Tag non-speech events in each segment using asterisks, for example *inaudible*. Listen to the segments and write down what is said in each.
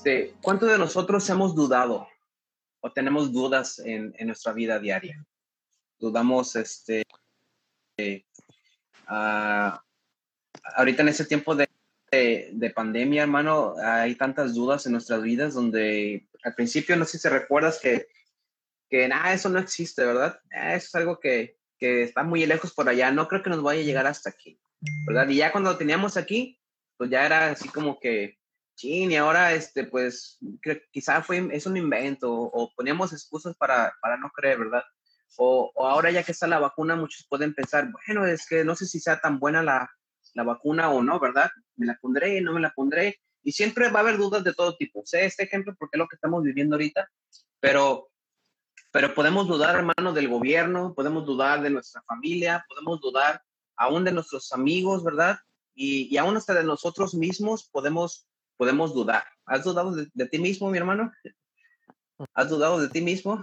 Este, ¿cuántos de nosotros hemos dudado o tenemos dudas en, nuestra vida diaria? Dudamos, este, ah, ahorita en ese tiempo de, de, pandemia, hermano, hay tantas dudas en nuestras vidas donde al principio, no sé si recuerdas que, que nada, eso no existe, ¿verdad? Ah, eso es algo que, que está muy lejos por allá, no creo que nos vaya a llegar hasta aquí, ¿verdad? Y ya cuando lo teníamos aquí, pues ya era así como que, chin, y ahora, este, pues, quizá fue, es un invento, o poníamos excusas para, para no creer, ¿verdad? O, o, ahora ya que está la vacuna, muchos pueden pensar, bueno, es que no sé si sea tan buena la, la vacuna o no, ¿verdad? Me la pondré, no me la pondré. Y siempre va a haber dudas de todo tipo. Sé este ejemplo porque es lo que estamos viviendo ahorita, pero, pero podemos dudar, hermano, del gobierno, podemos dudar de nuestra familia, podemos dudar aún de nuestros amigos, ¿verdad? Y, y aún hasta de nosotros mismos podemos, podemos dudar. ¿Has dudado de, ti mismo, mi hermano? ¿Has dudado de ti mismo?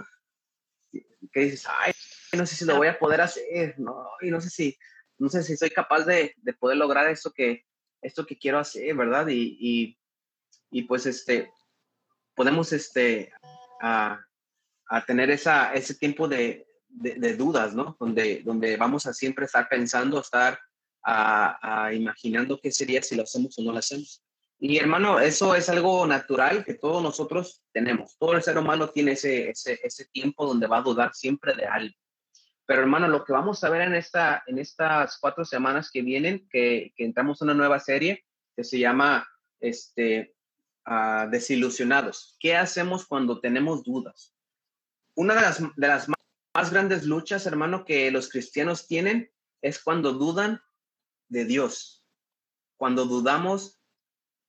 Que dices, ay, no sé si lo voy a poder hacer, no, y no sé si, no sé si soy capaz de, de poder lograr esto que, esto que quiero hacer, ¿verdad? Y, y, y pues este, podemos este, a, a tener esa, ese tiempo de, de, de, dudas, ¿no? Donde, donde vamos a siempre estar pensando, estar a, a, imaginando qué sería si lo hacemos o no lo hacemos. Y hermano, eso es algo natural que todos nosotros tenemos. Todo el ser humano tiene ese, ese, ese tiempo donde va a dudar siempre de algo. Pero hermano, lo que vamos a ver en, esta, en estas cuatro semanas que vienen, que, que entramos en una nueva serie que se llama este, uh, Desilusionados. ¿Qué hacemos cuando tenemos dudas? Una de las, de las más, más grandes luchas, hermano, que los cristianos tienen es cuando dudan de Dios. Cuando dudamos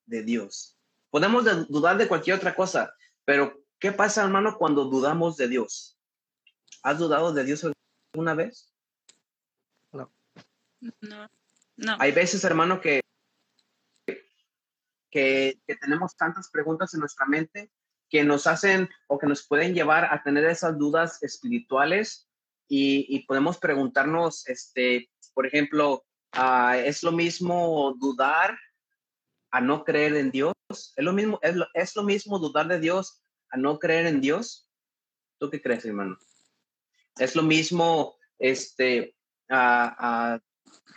de Dios. Podemos dudar de cualquier otra cosa, pero ¿qué pasa, hermano, cuando dudamos de Dios? ¿Has dudado de Dios alguna vez? No. No. no. Hay veces, hermano, que, que, que tenemos tantas preguntas en nuestra mente que nos hacen o que nos pueden llevar a tener esas dudas espirituales y, y podemos preguntarnos, este, por ejemplo, uh, ¿es lo mismo dudar a no creer en Dios? ¿Es lo mismo, es lo, es lo mismo dudar de Dios a no creer en Dios? ¿Tú qué crees, hermano? Es lo mismo este, a, a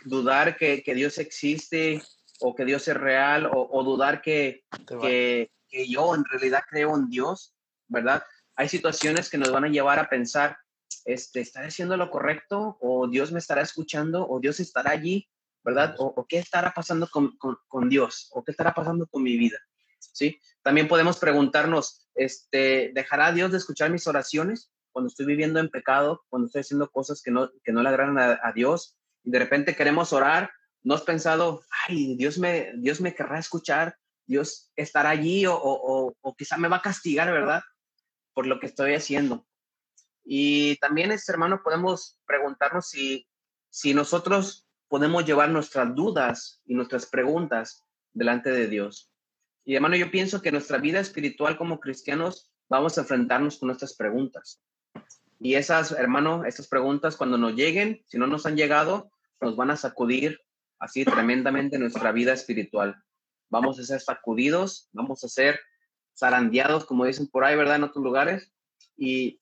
dudar que, que, Dios existe o que Dios es real o, o dudar que, que, que, yo en realidad creo en Dios, ¿verdad? Hay situaciones que nos van a llevar a pensar, este, ¿estaré haciendo lo correcto? ¿O Dios me estará escuchando? ¿O Dios estará allí? ¿Verdad? ¿O, o qué estará pasando con, con, con, Dios? ¿O qué estará pasando con mi vida? ¿Sí? También podemos preguntarnos, este, ¿dejará Dios de escuchar mis oraciones? cuando estoy viviendo en pecado, cuando estoy haciendo cosas que no, que no le agradan a, a, Dios, y de repente queremos orar, no has pensado, ay, Dios me, Dios me querrá escuchar, Dios estará allí o, o, o quizá me va a castigar, ¿verdad? Por lo que estoy haciendo. Y también, este hermano, podemos preguntarnos si, si nosotros podemos llevar nuestras dudas y nuestras preguntas delante de Dios. Y hermano, yo pienso que nuestra vida espiritual como cristianos vamos a enfrentarnos con nuestras preguntas. Y esas, hermano, estas preguntas cuando nos lleguen, si no nos han llegado, nos van a sacudir así tremendamente nuestra vida espiritual. Vamos a ser sacudidos, vamos a ser zarandeados, como dicen por ahí, ¿verdad? En otros lugares. Y,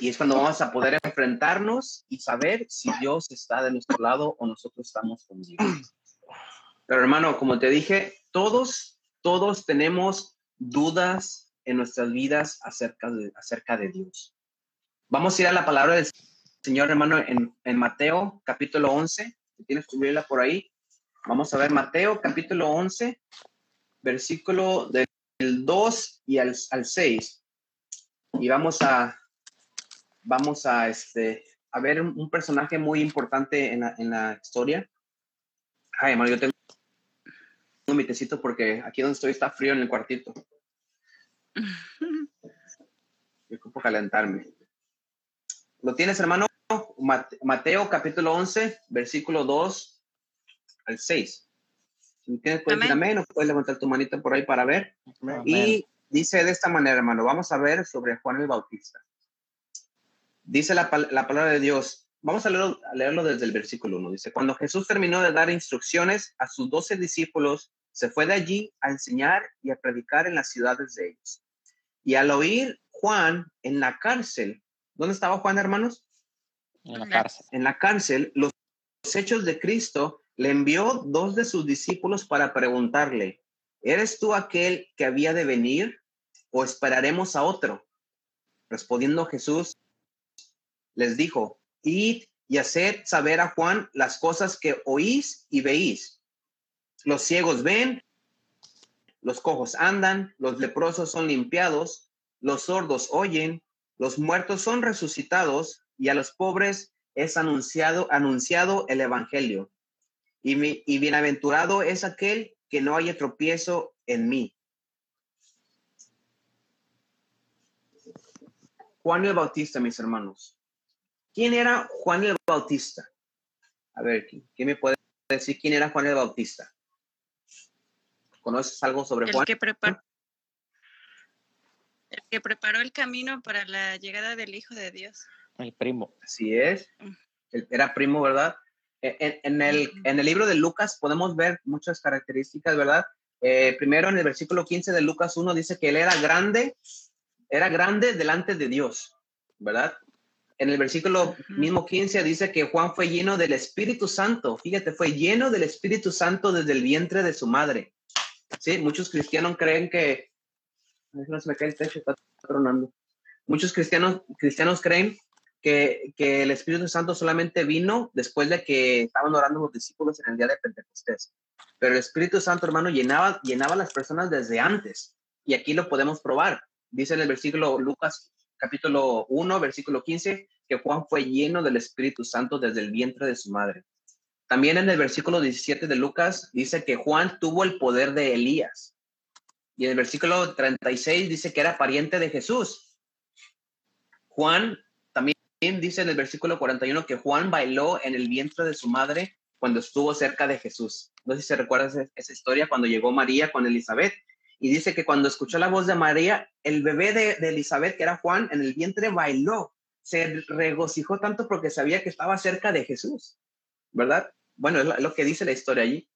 y es cuando vamos a poder enfrentarnos y saber si Dios está de nuestro lado o nosotros estamos con Dios. Pero hermano, como te dije, todos, todos tenemos dudas en nuestras vidas acerca de, acerca de Dios. Vamos a ir a la palabra del Señor, hermano, en, en Mateo capítulo 11. Si tienes tu Biblia por ahí, vamos a ver Mateo capítulo 11, versículo del 2 y al, al 6. Y vamos a, vamos a, este, a ver un, personaje muy importante en la, en la historia. Ay, hermano, yo tengo mi tecito porque aquí donde estoy está frío en el cuartito. *laughs* Yo ocupo calentarme. ¿Lo tienes, hermano? Mateo capítulo 11, versículo 2 al 6. Si tienes, puedes decir amén o puedes levantar tu manita por ahí para ver. Amén. Y dice de esta manera, hermano, vamos a ver sobre Juan el Bautista. Dice la, la palabra de Dios. Vamos a leerlo, a leerlo desde el versículo 1. Dice, cuando Jesús terminó de dar instrucciones a sus doce discípulos, se fue de allí a enseñar y a predicar en las ciudades de ellos. Y al oír Juan en la cárcel, ¿dónde estaba Juan, hermanos? En la cárcel. En la cárcel, los hechos de Cristo, le envió dos de sus discípulos para preguntarle, ¿eres tú aquel que había de venir o esperaremos a otro? Respondiendo Jesús, les dijo, id y haced saber a Juan las cosas que oís y veís. Los ciegos ven, los cojos andan, los leprosos son limpiados, los sordos oyen, los muertos son resucitados y a los pobres es anunciado, anunciado el evangelio. Y, y bienaventurado es aquel que no haya tropiezo en mí. Juan el Bautista, mis hermanos. ¿Quién era Juan el Bautista? A ver, ¿quién me puede decir quién era Juan el Bautista? ¿Conoces algo sobre Juan? Que preparó, el que preparó el camino para la llegada del Hijo de Dios. El primo. Así es. Mm. Era primo, ¿verdad? E, en, el, en el libro de Lucas podemos ver muchas características, ¿verdad? Eh, primero en el versículo 15 de Lucas 1 dice que él era grande era grande delante de Dios, ¿verdad? En el versículo mismo 15 dice que Juan fue lleno del Espíritu Santo. Fíjate, fue lleno del Espíritu Santo desde el vientre de su madre. Sí, muchos cristianos creen que... No se me cae el techo, está tronando. Muchos cristianos, cristianos creen que, que, el Espíritu Santo solamente vino después de que estaban orando los discípulos en el día de Pentecostés. Pero el Espíritu Santo, hermano, llenaba, llenaba a las personas desde antes. Y aquí lo podemos probar. Dice en el versículo Lucas capítulo 1, versículo 15, que Juan fue lleno del Espíritu Santo desde el vientre de su madre. También en el versículo 17 de Lucas dice que Juan tuvo el poder de Elías. Y en el versículo 36 dice que era pariente de Jesús. Juan también dice en el versículo 41 que Juan bailó en el vientre de su madre cuando estuvo cerca de Jesús. No sé si se recuerda esa, esa historia cuando llegó María con Elizabeth y dice que cuando escuchó la voz de María, el bebé de, Elizabeth, que era Juan, en el vientre bailó, se regocijó tanto porque sabía que estaba cerca de Jesús, ¿verdad? Bueno, es lo que dice la historia allí.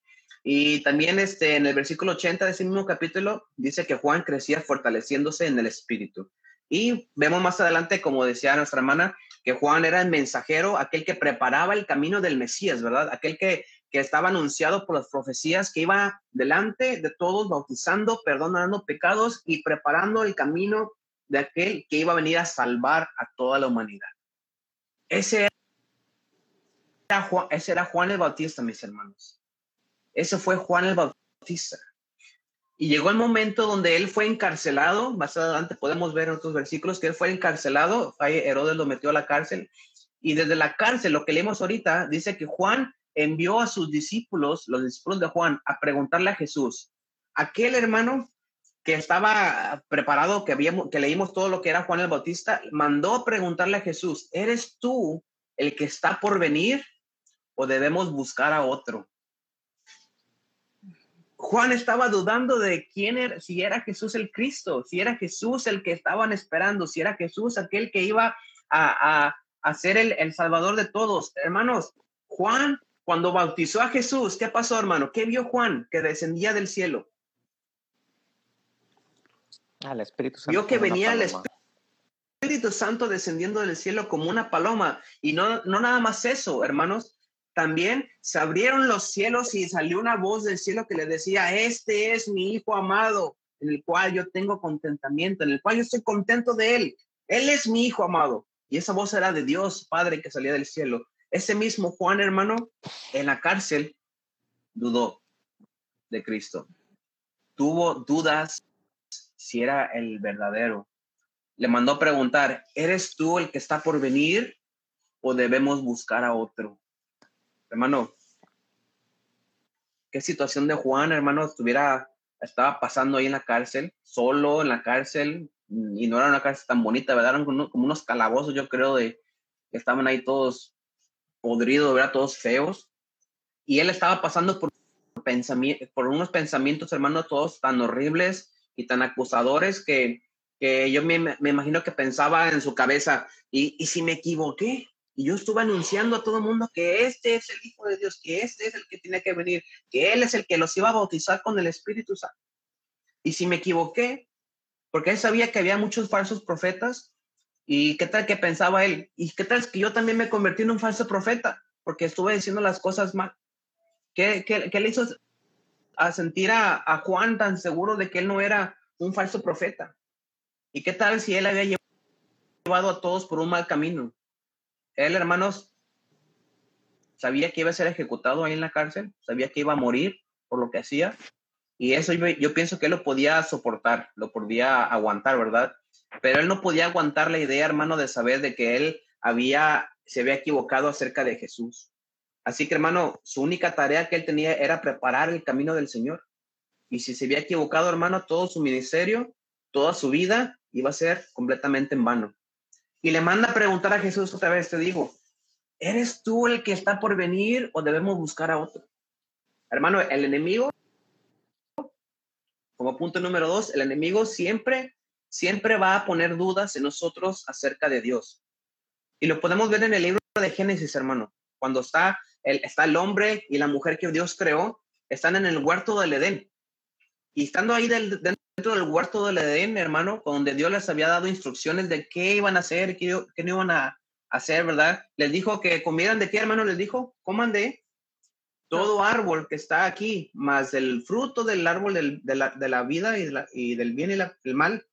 Y también este, en el versículo 80 de ese mismo capítulo dice que Juan crecía fortaleciéndose en el Espíritu. Y vemos más adelante, como decía nuestra hermana, que Juan era el mensajero, aquel que preparaba el camino del Mesías, ¿verdad? Aquel que que estaba anunciado por las profecías, que iba delante de todos bautizando, perdonando pecados y preparando el camino de aquel que iba a venir a salvar a toda la humanidad. Ese era Juan, ese era Juan el Bautista, mis hermanos. Ese fue Juan el Bautista. Y llegó el momento donde él fue encarcelado, más adelante podemos ver en otros versículos que él fue encarcelado, Herodes lo metió a la cárcel, y desde la cárcel, lo que leemos ahorita, dice que Juan envió a sus discípulos, los discípulos de Juan, a preguntarle a Jesús, aquel hermano que estaba preparado, que, habíamos, que leímos todo lo que era Juan el Bautista, mandó a preguntarle a Jesús, ¿eres tú el que está por venir o debemos buscar a otro? Juan estaba dudando de quién era, si era Jesús el Cristo, si era Jesús el que estaban esperando, si era Jesús aquel que iba a, a, ser el, el Salvador de todos. Hermanos, Juan cuando bautizó a Jesús, ¿qué pasó, hermano? ¿Qué vio Juan que descendía del cielo? Al ah, Espíritu Santo. Vio que venía el Espíritu Santo descendiendo del cielo como una paloma. Y no, no nada más eso, hermanos. También se abrieron los cielos y salió una voz del cielo que le decía, este es mi Hijo amado, en el cual yo tengo contentamiento, en el cual yo estoy contento de él. Él es mi Hijo amado. Y esa voz era de Dios, Padre, que salía del cielo. Ese mismo Juan, hermano, en la cárcel, dudó de Cristo. Tuvo dudas si era el verdadero. Le mandó preguntar, ¿eres tú el que está por venir o debemos buscar a otro? Hermano, ¿qué situación de Juan, hermano, estuviera, estaba pasando ahí en la cárcel, solo en la cárcel, y no era una cárcel tan bonita, ¿verdad? Eran como unos calabozos, yo creo, de que estaban ahí todos podrido, ¿verdad? Todos feos. Y él estaba pasando por, unos pensamientos, hermanos, todos tan horribles y tan acusadores que, que yo me, me, imagino que pensaba en su cabeza, ¿y, ¿y si me equivoqué? Y yo estuve anunciando a todo el mundo que este es el Hijo de Dios, que este es el que tiene que venir, que Él es el que los iba a bautizar con el Espíritu Santo. Y si me equivoqué, porque él sabía que había muchos falsos profetas, y qué tal que pensaba él, y qué tal que yo también me convertí en un falso profeta, porque estuve diciendo las cosas mal. ¿Qué, qué, le hizo a sentir a, Juan tan seguro de que él no era un falso profeta? ¿Y qué tal si él había llevado a todos por un mal camino? Él, hermanos, sabía que iba a ser ejecutado ahí en la cárcel, sabía que iba a morir por lo que hacía, y eso yo, pienso que él lo podía soportar, lo podía aguantar, ¿verdad? Pero él no podía aguantar la idea, hermano, de saber de que él había, se había equivocado acerca de Jesús. Así que, hermano, su única tarea que él tenía era preparar el camino del Señor. Y si se había equivocado, hermano, todo su ministerio, toda su vida iba a ser completamente en vano. Y le manda a preguntar a Jesús otra vez, te digo, ¿eres tú el que está por venir o debemos buscar a otro? Hermano, el enemigo como punto número dos, el enemigo siempre, siempre va a poner dudas en nosotros acerca de Dios. Y lo podemos ver en el libro de Génesis, hermano. Cuando está el, está el hombre y la mujer que Dios creó, están en el huerto del Edén. Y estando ahí dentro del huerto del Edén, hermano, donde Dios les había dado instrucciones de qué iban a hacer, qué, qué no iban a hacer, ¿verdad? Les dijo que comieran de qué, hermano, les dijo, coman de todo árbol que está aquí, más el fruto del árbol de, la, vida y, del bien y el mal,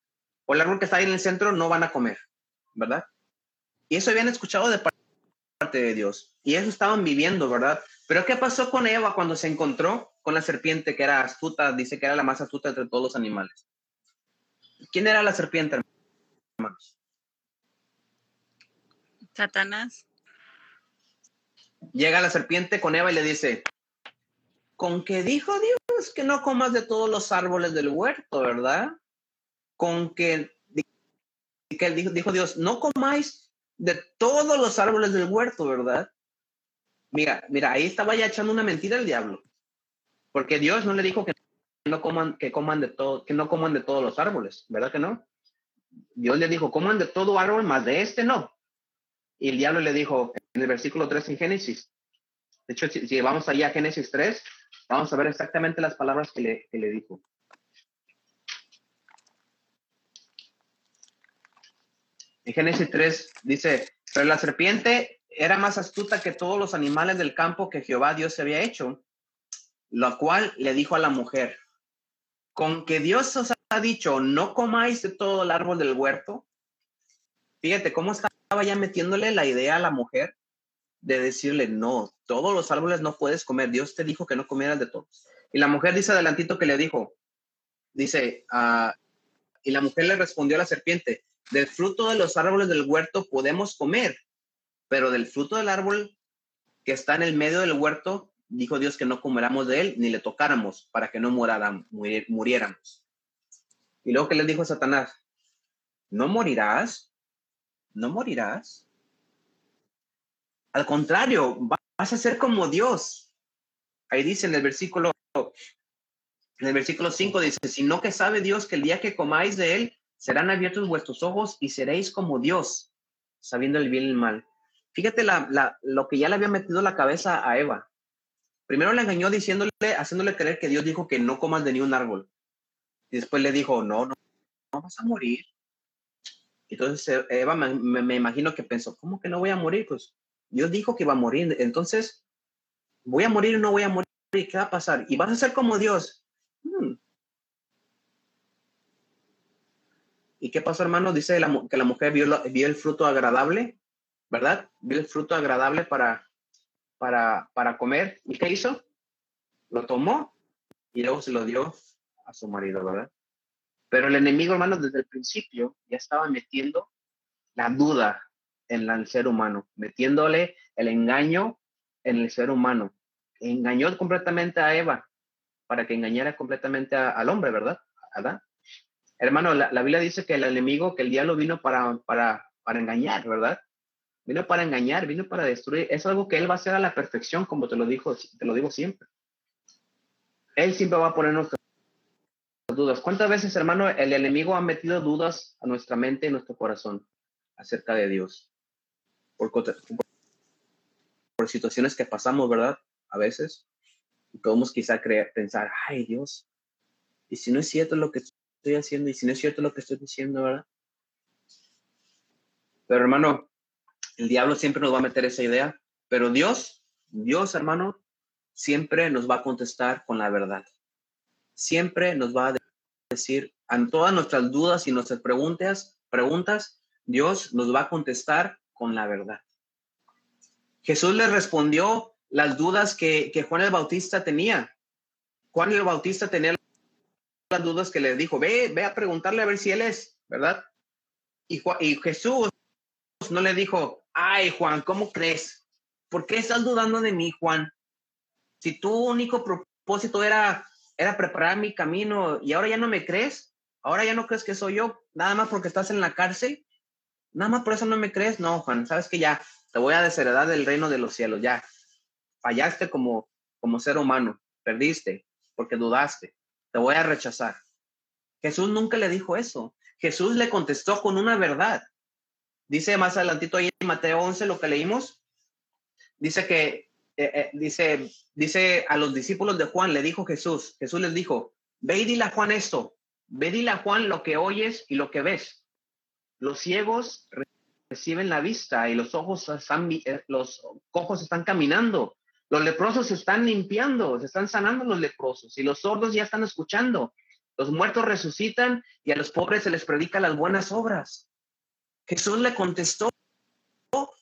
o el árbol que está ahí en el centro, no van a comer, ¿verdad? Y eso habían escuchado de parte de Dios. Y eso estaban viviendo, ¿verdad? Pero ¿qué pasó con Eva cuando se encontró con la serpiente que era astuta? Dice que era la más astuta entre todos los animales. ¿Quién era la serpiente, hermanos? Satanás llega la serpiente con Eva y le dice, con que dijo Dios que no comas de todos los árboles del huerto, ¿verdad? Con que, que dijo, dijo Dios, no comáis de todos los árboles del huerto, ¿verdad? Mira, mira, ahí estaba ya echando una mentira el diablo. Porque Dios no le dijo que no coman, que coman de todo, que no coman de todos los árboles, ¿verdad que no? Dios le dijo, coman de todo árbol, más de este no. Y el diablo le dijo en el versículo 3 en Génesis. De hecho, si, vamos allá a Génesis 3, vamos a ver exactamente las palabras que le, que le dijo. En Génesis 3 dice, pero la serpiente era más astuta que todos los animales del campo que Jehová Dios se había hecho, lo cual le dijo a la mujer, con que Dios os ha dicho, no comáis de todo el árbol del huerto. Fíjate cómo estaba ya metiéndole la idea a la mujer de decirle, no, todos los árboles no puedes comer, Dios te dijo que no comieras de todos. Y la mujer dice adelantito que le dijo, dice, ah, y la mujer le respondió a la serpiente, del fruto de los árboles del huerto podemos comer, pero del fruto del árbol que está en el medio del huerto, dijo Dios que no comeramos de él ni le tocáramos para que no muriéramos. Y luego que le dijo Satanás, no morirás, no morirás. Al contrario, vas a ser como Dios. Ahí dice en el versículo, en el versículo 5 dice, sino que sabe Dios que el día que comáis de él, serán abiertos vuestros ojos y seréis como Dios, sabiendo el bien y el mal. Fíjate la, lo que ya le había metido la cabeza a Eva. Primero le engañó diciéndole, haciéndole creer que Dios dijo que no comas de ni un árbol. Y después le dijo, no, no, no vas a morir. Entonces eh, Eva me, imagino que pensó, ¿cómo que no voy a morir? Pues Dios dijo que iba a morir. Entonces, ¿voy a morir o no voy a morir? ¿Qué va a pasar? ¿Y vas a ser como Dios? ¿Y qué pasó, hermano? Dice que la mujer vio, el fruto agradable, ¿verdad? Vio el fruto agradable para, para, para comer. ¿Y qué hizo? Lo tomó y luego se lo dio a su marido, ¿verdad? Pero el enemigo, hermano, desde el principio ya estaba metiendo la duda en el ser humano, metiéndole el engaño en el ser humano. Engañó completamente a Eva para que engañara completamente al hombre, ¿verdad? ¿verdad? Hermano, la, Biblia dice que el enemigo, que el diablo vino para, para, para engañar, ¿verdad? Vino para engañar, vino para destruir. Es algo que él va a hacer a la perfección, como te lo, dijo, te lo digo siempre. Él siempre va a ponernos dudas. ¿Cuántas veces, hermano, el enemigo ha metido dudas a nuestra mente y nuestro corazón acerca de Dios? Por, por situaciones que pasamos, ¿verdad? A veces. Podemos quizá creer, pensar, ay Dios, ¿y si no es cierto lo que estoy haciendo? ¿Y si no es cierto lo que estoy diciendo, verdad? Pero hermano, el diablo siempre nos va a meter esa idea, pero Dios, Dios, hermano, siempre nos va a contestar con la verdad. Siempre nos va a decir, a todas nuestras dudas y nuestras preguntas, preguntas, Dios nos va a contestar con la verdad. Jesús le respondió las dudas que, Juan el Bautista tenía. Juan el Bautista tenía las dudas que le dijo, ve, ve a preguntarle a ver si él es, ¿verdad? Y, Jesús no le dijo, ay Juan, ¿cómo crees? ¿Por qué estás dudando de mí, Juan? Si tu único propósito era, era preparar mi camino y ahora ya no me crees, ahora ya no crees que soy yo, nada más porque estás en la cárcel, nada más por eso no me crees, no, Juan, sabes que ya te voy a desheredar del reino de los cielos, ya, fallaste como, como ser humano, perdiste porque dudaste, voy a rechazar. Jesús nunca le dijo eso. Jesús le contestó con una verdad. Dice más adelantito ahí Mateo 11 lo que leímos. Dice que, eh, eh, dice, dice a los discípulos de Juan, le dijo Jesús, Jesús les dijo, ve y dile a Juan esto, ve y dile a Juan lo que oyes y lo que ves. Los ciegos reciben la vista y los ojos están, eh, los cojos están caminando. Los leprosos se están limpiando, se están sanando los leprosos y los sordos ya están escuchando. Los muertos resucitan y a los pobres se les predica las buenas obras. Jesús le contestó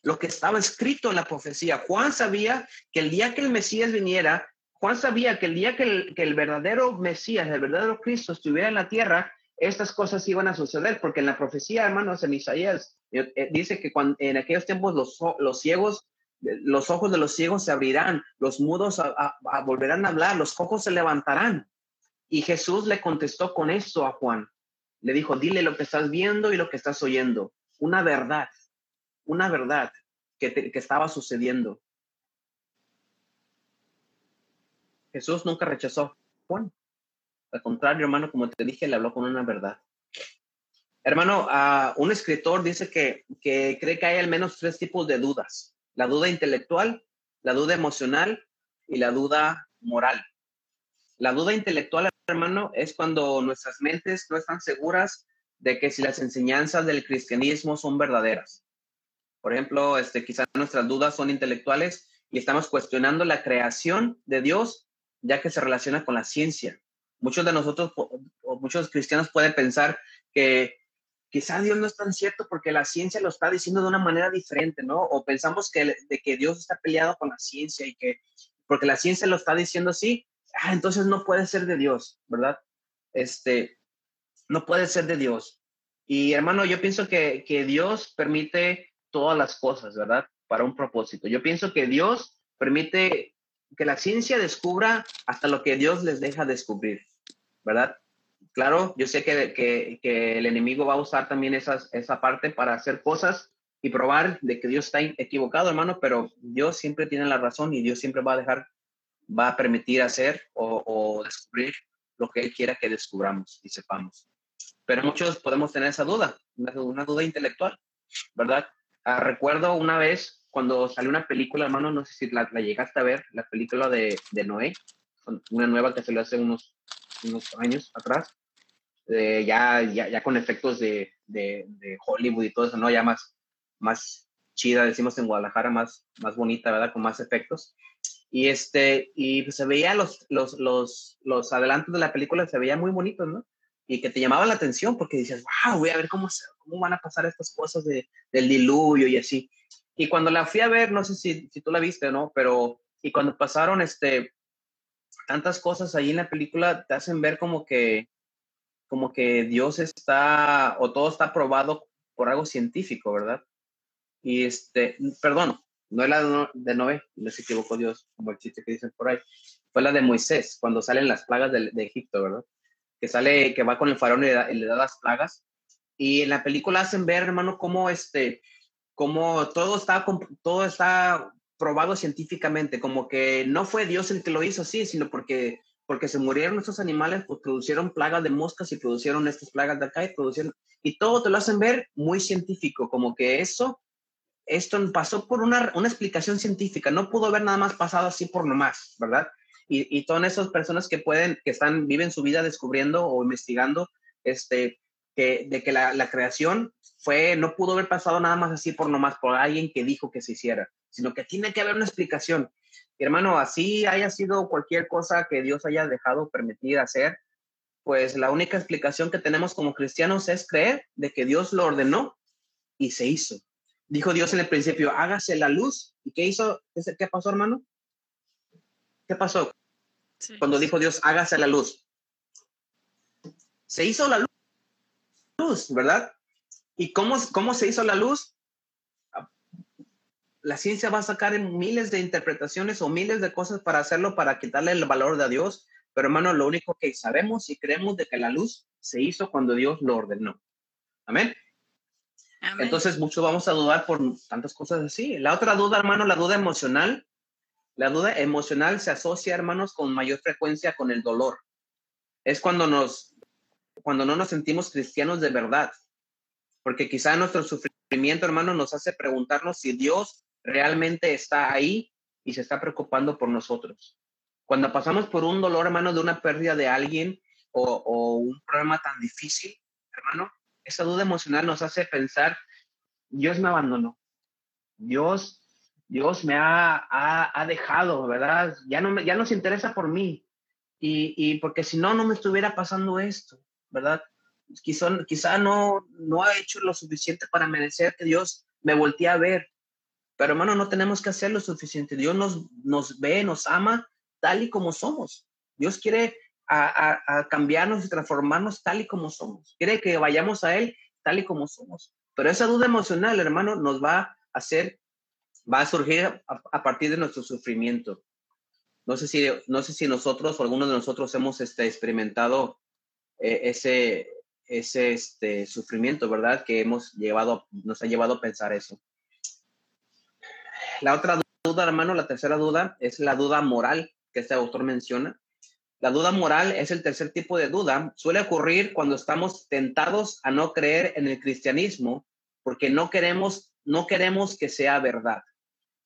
lo que estaba escrito en la profecía. Juan sabía que el día que el Mesías viniera, Juan sabía que el día que el, que el verdadero Mesías, el verdadero Cristo estuviera en la tierra, estas cosas iban a suceder, porque en la profecía, hermanos, en Isaías, eh, eh, dice que cuando, en aquellos tiempos los, los ciegos, los ojos de los ciegos se abrirán, los mudos volverán a hablar, los cojos se levantarán. Y Jesús le contestó con esto a Juan. Le dijo, dile lo que estás viendo y lo que estás oyendo. Una verdad, una verdad que, que estaba sucediendo. Jesús nunca rechazó a Juan. Al contrario, hermano, como te dije, le habló con una verdad. Hermano, uh, un escritor dice que, que cree que hay al menos tres tipos de dudas. La duda intelectual, la duda emocional y la duda moral. La duda intelectual, hermano, es cuando nuestras mentes no están seguras de que si las enseñanzas del cristianismo son verdaderas. Por ejemplo, este, quizás nuestras dudas son intelectuales y estamos cuestionando la creación de Dios, ya que se relaciona con la ciencia. Muchos de nosotros, muchos cristianos pueden pensar que quizás Dios no es tan cierto porque la ciencia lo está diciendo de una manera diferente, ¿no? O pensamos que, de que Dios está peleado con la ciencia y que porque la ciencia lo está diciendo así, ah, entonces no puede ser de Dios, ¿verdad? Este, no puede ser de Dios. Y hermano, yo pienso que, que Dios permite todas las cosas, ¿verdad? Para un propósito. Yo pienso que Dios permite que la ciencia descubra hasta lo que Dios les deja descubrir, ¿verdad? Claro, yo sé que, que, el enemigo va a usar también esas, esa parte para hacer cosas y probar de que Dios está equivocado, hermano, pero Dios siempre tiene la razón y Dios siempre va a dejar, va a permitir hacer o, descubrir lo que Él quiera que descubramos y sepamos. Pero muchos podemos tener esa duda, una, duda intelectual, ¿verdad? Ah, recuerdo una vez cuando salió una película, hermano, no sé si la, llegaste a ver, la película de, de, Noé, una nueva que salió hace unos, unos años atrás, ya, ya, ya, con efectos de, de, de, Hollywood y todo eso, ¿no? Ya más, más chida, decimos en Guadalajara, más, más bonita, ¿verdad? Con más efectos. Y, este, y pues se veía los, los, los, los adelantos de la película, se veía muy bonitos, ¿no? Y que te llamaba la atención porque dices, wow, voy a ver cómo, cómo van a pasar estas cosas de, del diluvio y así. Y cuando la fui a ver, no sé si, si tú la viste, ¿no? Pero, y cuando pasaron este, tantas cosas ahí en la película, te hacen ver como que, como que Dios está, o todo está probado por algo científico, ¿verdad? Y este, perdón, no es la de Noé, no se equivocó Dios, como el chiste que dicen por ahí, fue la de Moisés, cuando salen las plagas de, Egipto, ¿verdad? Que sale, que va con el faraón y le, da las plagas. Y en la película hacen ver, hermano, cómo este, como todo está, todo está probado científicamente, como que no fue Dios el que lo hizo así, sino porque, porque se murieron estos animales, pues produjeron plagas de moscas y produjeron estas plagas de acá y producieron, y todo te lo hacen ver muy científico, como que eso esto pasó por una, una explicación científica, no pudo haber nada más pasado así por nomás, ¿verdad? Y, y todas esas personas que pueden, que están, viven su vida descubriendo o investigando, este, que, de que la, la creación fue, no pudo haber pasado nada más así por nomás, por alguien que dijo que se hiciera, sino que tiene que haber una explicación. Hermano, así haya sido cualquier cosa que Dios haya dejado permitir hacer, pues la única explicación que tenemos como cristianos es creer de que Dios lo ordenó y se hizo. Dijo Dios en el principio, hágase la luz. ¿Y qué hizo? ¿Qué pasó, hermano? ¿Qué pasó? Cuando dijo Dios, hágase la luz. Se hizo la luz, ¿verdad? ¿Y cómo, cómo se hizo la luz? La ciencia va a sacar miles de interpretaciones o miles de cosas para hacerlo, para quitarle el valor de Dios. Pero hermano, lo único que sabemos y creemos de que la luz se hizo cuando Dios lo ordenó. Amén. Entonces, muchos vamos a dudar por tantas cosas así. La otra duda, hermano, la duda emocional. La duda emocional se asocia, hermanos, con mayor frecuencia con el dolor. Es cuando nos, cuando no nos sentimos cristianos de verdad. Porque quizá nuestro sufrimiento, hermano, nos hace preguntarnos si Dios realmente está ahí y se está preocupando por nosotros. Cuando pasamos por un dolor, hermano, de una pérdida de alguien o, un problema tan difícil, hermano, esa duda emocional nos hace pensar, Dios me abandonó, Dios, Dios me ha, ha, dejado, ¿verdad? Ya no, ya no se interesa por mí. Y, y, porque si no, no me estuviera pasando esto, ¿verdad? Quizá, quizá no, no ha hecho lo suficiente para merecer que Dios me voltee a ver. Pero hermano, no tenemos que hacer lo suficiente. Dios nos, nos ve, nos ama tal y como somos. Dios quiere a, cambiarnos y transformarnos tal y como somos. Quiere que vayamos a Él tal y como somos. Pero esa duda emocional, hermano, nos va a hacer, va a surgir a, partir de nuestro sufrimiento. No sé si, no sé si nosotros o algunos de nosotros hemos este, experimentado eh, ese, ese este, sufrimiento, ¿verdad? Que hemos llevado, nos ha llevado a pensar eso. La otra duda, hermano, la tercera duda es la duda moral que este autor menciona. La duda moral es el tercer tipo de duda. Suele ocurrir cuando estamos tentados a no creer en el cristianismo porque no queremos, no queremos que sea verdad.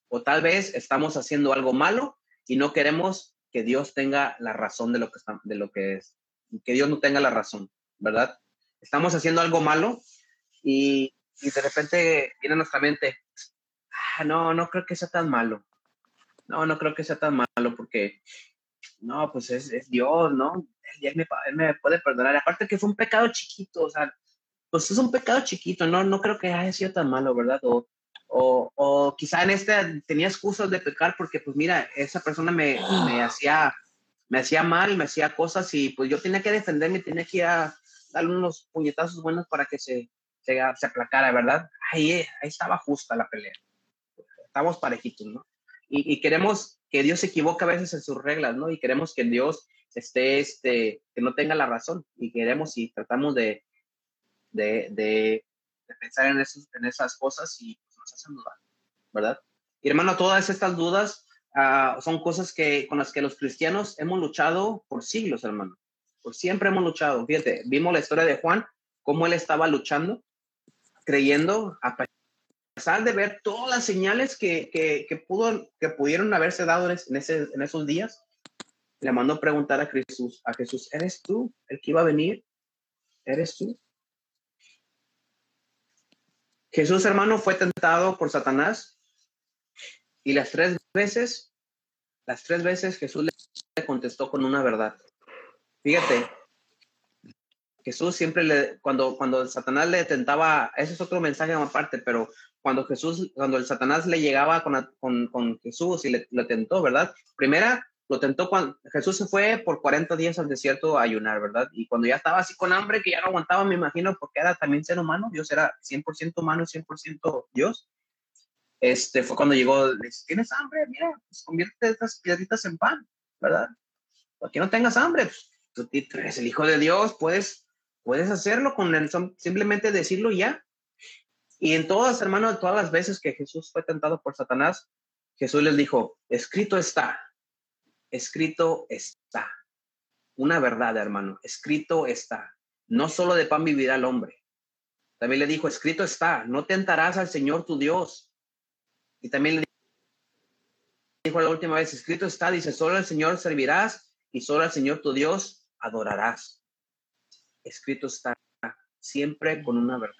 O tal vez estamos haciendo algo malo y no queremos que Dios tenga la razón de lo que, de lo que es. Que Dios no tenga la razón, ¿verdad? Estamos haciendo algo malo y, y de repente viene nuestra mente, no, no creo que sea tan malo. No, no creo que sea tan malo porque no, pues es, Dios, ¿no? Él, me, me, puede perdonar. Aparte que fue un pecado chiquito, o sea, pues es un pecado chiquito, no, no creo que haya sido tan malo, ¿verdad? O, o, o quizá en este tenía excusas de pecar porque, pues mira, esa persona me, me hacía me hacía mal, me hacía cosas y pues yo tenía que defenderme, tenía que ir a darle unos puñetazos buenos para que se, se, se aplacara, ¿verdad? Ahí, ahí estaba justa la pelea. Estamos parejitos, ¿no? Y, y, queremos que Dios se equivoca a veces en sus reglas, ¿no? Y queremos que Dios esté, este, que no tenga la razón y queremos y tratamos de, de, de, pensar en, esos, en esas cosas y pues, nos hacen dudar, ¿verdad? Y hermano, todas estas dudas uh, son cosas que, con las que los cristianos hemos luchado por siglos, hermano. Por siempre hemos luchado. Fíjate, vimos la historia de Juan, cómo él estaba luchando, creyendo, a de ver todas las señales que, que, pudo, que pudieron haberse dado en, ese, en esos días, le mandó preguntar a Jesús, a Jesús, ¿eres tú el que iba a venir? ¿Eres tú? Jesús, hermano, fue tentado por Satanás y las tres veces, las tres veces Jesús le contestó con una verdad. Fíjate, Jesús siempre le, cuando, cuando Satanás le tentaba, ese es otro mensaje aparte, pero cuando Jesús, cuando el Satanás le llegaba con, con, con Jesús y le, tentó, ¿verdad? Primera, lo tentó cuando Jesús se fue por 40 días al desierto a ayunar, ¿verdad? Y cuando ya estaba así con hambre, que ya no aguantaba, me imagino, porque era también ser humano, Dios era 100% humano y 100% Dios. Este fue cuando llegó, le dice, ¿tienes hambre? Mira, pues convierte estas piedritas en pan, ¿verdad? Que no tengas hambre, pues, tú eres el Hijo de Dios, puedes, puedes hacerlo con el, simplemente decirlo ya. Y en todas, hermano, todas las veces que Jesús fue tentado por Satanás, Jesús les dijo, escrito está, escrito está. Una verdad, hermano, escrito está. No solo de pan vivirá el hombre. También le dijo, escrito está, no tentarás al Señor tu Dios. Y también le dijo la última vez, escrito está, dice, solo al Señor servirás y solo al Señor tu Dios adorarás. Escrito está siempre con una verdad.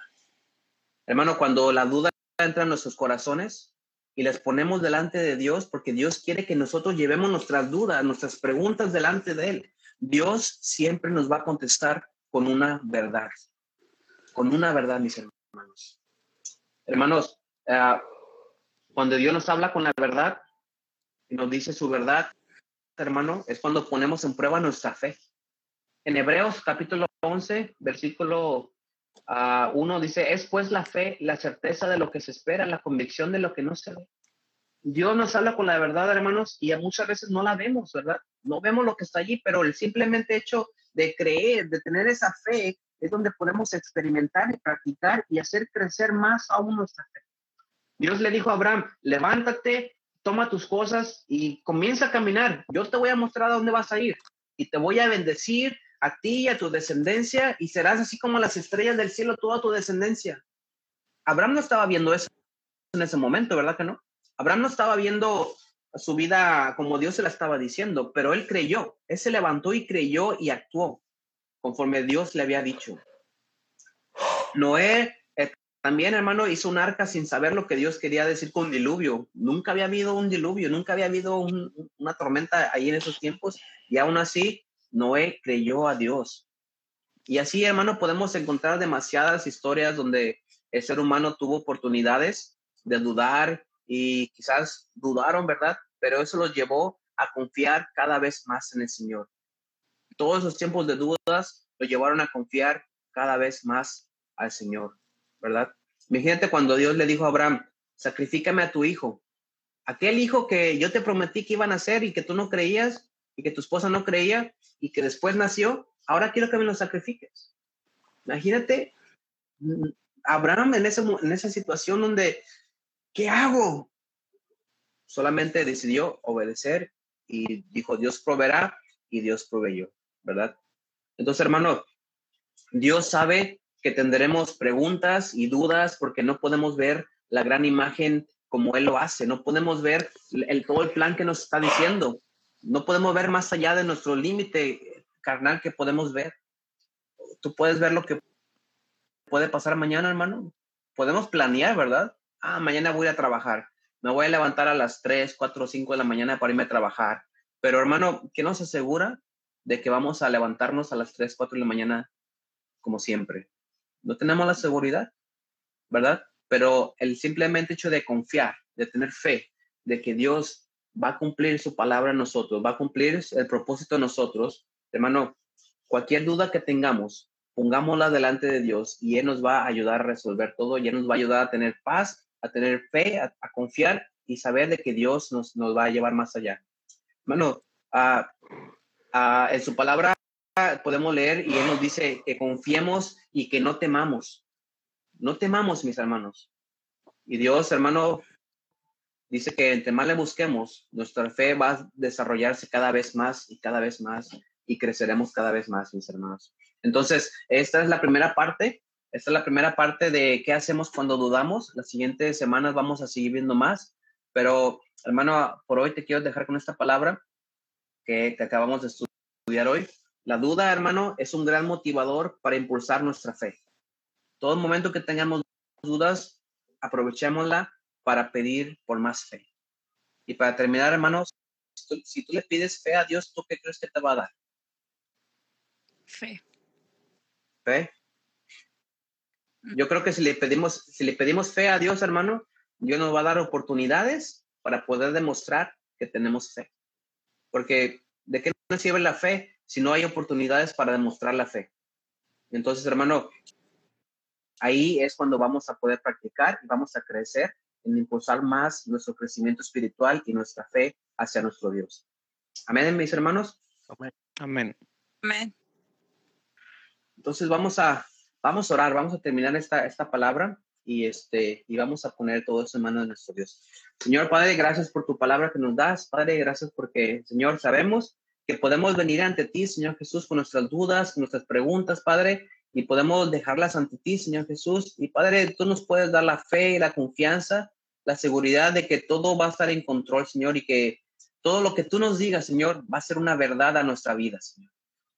Hermano, cuando la duda entra en nuestros corazones y las ponemos delante de Dios, porque Dios quiere que nosotros llevemos nuestras dudas, nuestras preguntas delante de Él, Dios siempre nos va a contestar con una verdad, con una verdad, mis hermanos. Hermanos, uh, cuando Dios nos habla con la verdad y nos dice su verdad, hermano, es cuando ponemos en prueba nuestra fe. En Hebreos capítulo 11, versículo 1 dice, es pues la fe, la certeza de lo que se espera, la convicción de lo que no se ve. Dios nos habla con la verdad, hermanos, y muchas veces no la vemos, ¿verdad? No vemos lo que está allí, pero el simplemente hecho de creer, de tener esa fe, es donde podemos experimentar y practicar y hacer crecer más aún nuestra fe. Dios le dijo a Abraham, levántate, toma tus cosas y comienza a caminar. Yo te voy a mostrar a dónde vas a ir y te voy a bendecir a ti y a tu descendencia y serás así como las estrellas del cielo, toda tu descendencia. Abraham no estaba viendo eso en ese momento, ¿verdad que no? Abraham no estaba viendo su vida como Dios se la estaba diciendo, pero él creyó, él se levantó y creyó y actuó conforme Dios le había dicho. Noé también, hermano, hizo un arca sin saber lo que Dios quería decir con diluvio. Nunca había habido un diluvio, nunca había habido una tormenta ahí en esos tiempos y aún así Noé creyó a Dios. Y así, hermano, podemos encontrar demasiadas historias donde el ser humano tuvo oportunidades de dudar y quizás dudaron, ¿verdad? Pero eso los llevó a confiar cada vez más en el Señor. Todos esos tiempos de dudas lo llevaron a confiar cada vez más al Señor. ¿verdad? gente cuando Dios le dijo a Abraham, sacrifícame a tu hijo. Aquel hijo que yo te prometí que iban a hacer y que tú no creías y que tu esposa no creía y que después nació, ahora quiero que me lo sacrifiques. Imagínate, mm, Abraham en, ese, en esa situación donde, ¿qué hago? Solamente decidió obedecer y dijo, Dios proveerá y Dios proveyó, ¿verdad? Entonces, hermano, Dios sabe que tendremos preguntas y dudas porque no podemos ver la gran imagen como Él lo hace, no podemos ver el, todo el plan que nos está diciendo, no podemos ver más allá de nuestro límite carnal que podemos ver. Tú puedes ver lo que puede pasar mañana, hermano. Podemos planear, ¿verdad? Ah, mañana voy a trabajar. Me voy a levantar a las 3, 4, 5 de la mañana para irme a trabajar. Pero, hermano, ¿qué nos asegura de que vamos a levantarnos a las 3, 4 de la mañana como siempre? no tenemos la seguridad, ¿verdad? Pero el simplemente hecho de confiar, de tener fe, de que Dios va a cumplir su palabra nosotros, va a cumplir el propósito en nosotros, hermano, cualquier duda que tengamos, pongámosla delante de Dios y Él nos va a ayudar a resolver todo y Él nos va a ayudar a tener paz, a tener fe, a, confiar y saber de que Dios nos, nos va a llevar más allá. Hermano, ah, en su palabra podemos leer y Él nos dice que confiemos y que no temamos. No temamos, mis hermanos. Y Dios, hermano, dice que entre más le busquemos, nuestra fe va a desarrollarse cada vez más y cada vez más y creceremos cada vez más, mis hermanos. Entonces, esta es la primera parte. Esta es la primera parte de qué hacemos cuando dudamos. Las siguientes semanas vamos a seguir viendo más. Pero, hermano, por hoy te quiero dejar con esta palabra que, que acabamos de estudiar hoy. La duda, hermano, es un gran motivador para impulsar nuestra fe. Todo momento que tengamos dudas, aprovechémosla para pedir por más fe. Y para terminar, hermanos, si tú, le pides fe a Dios, ¿tú qué crees que te va a dar? Fe. Fe. Yo creo que si le pedimos, si le pedimos fe a Dios, hermano, Dios nos va a dar oportunidades para poder demostrar que tenemos fe. Porque ¿de qué nos sirve la fe si no hay oportunidades para demostrar la fe. Entonces, hermano, ahí es cuando vamos a poder practicar y vamos a crecer en impulsar más nuestro crecimiento espiritual y nuestra fe hacia nuestro Dios. Amén, mis hermanos. Amén. Amén. Entonces vamos a, vamos a orar, vamos a terminar esta, esta palabra y, este, y vamos a poner todo eso en manos de nuestro Dios. Señor Padre, gracias por tu palabra que nos das. Padre, gracias porque, Señor, sabemos que podemos venir ante ti, Señor Jesús, con nuestras dudas, con nuestras preguntas, Padre, y podemos dejarlas ante ti, Señor Jesús. Y Padre, tú nos puedes dar la fe y la confianza, la seguridad de que todo va a estar en control, Señor, y que todo lo que tú nos digas, Señor, va a ser una verdad a nuestra vida, Señor.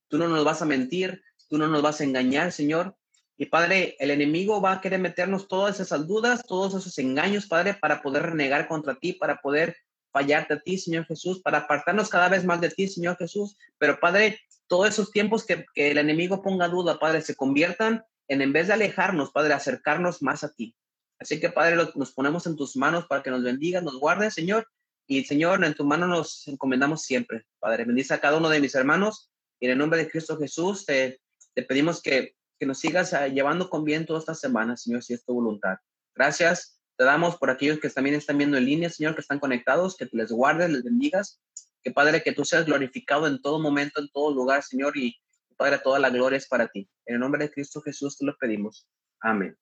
Tú no nos vas a mentir, tú no nos vas a engañar, Señor. Y Padre, el enemigo va a querer meternos todas esas dudas, todos esos engaños, Padre, para poder renegar contra ti, para poder fallarte a ti, Señor Jesús, para apartarnos cada vez más de ti, Señor Jesús. Pero Padre, todos esos tiempos que, el enemigo ponga duda, Padre, se conviertan en, en vez de alejarnos, Padre, acercarnos más a ti. Así que, Padre, nos ponemos en tus manos para que nos bendigas, nos guardes, Señor. Y, Señor, en tu mano nos encomendamos siempre. Padre, bendice a cada uno de mis hermanos. Y en el nombre de Cristo Jesús, te, te pedimos que, que nos sigas ah, llevando con bien toda esta semana, Señor, si es tu voluntad. Gracias te damos por aquellos que también están viendo en línea, Señor, que están conectados, que les guardes, les bendigas. Que Padre, que tú seas glorificado en todo momento, en todo lugar, Señor, y Padre, toda la gloria es para ti. En el nombre de Cristo Jesús te lo pedimos. Amén.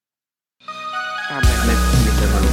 Amén. Amén.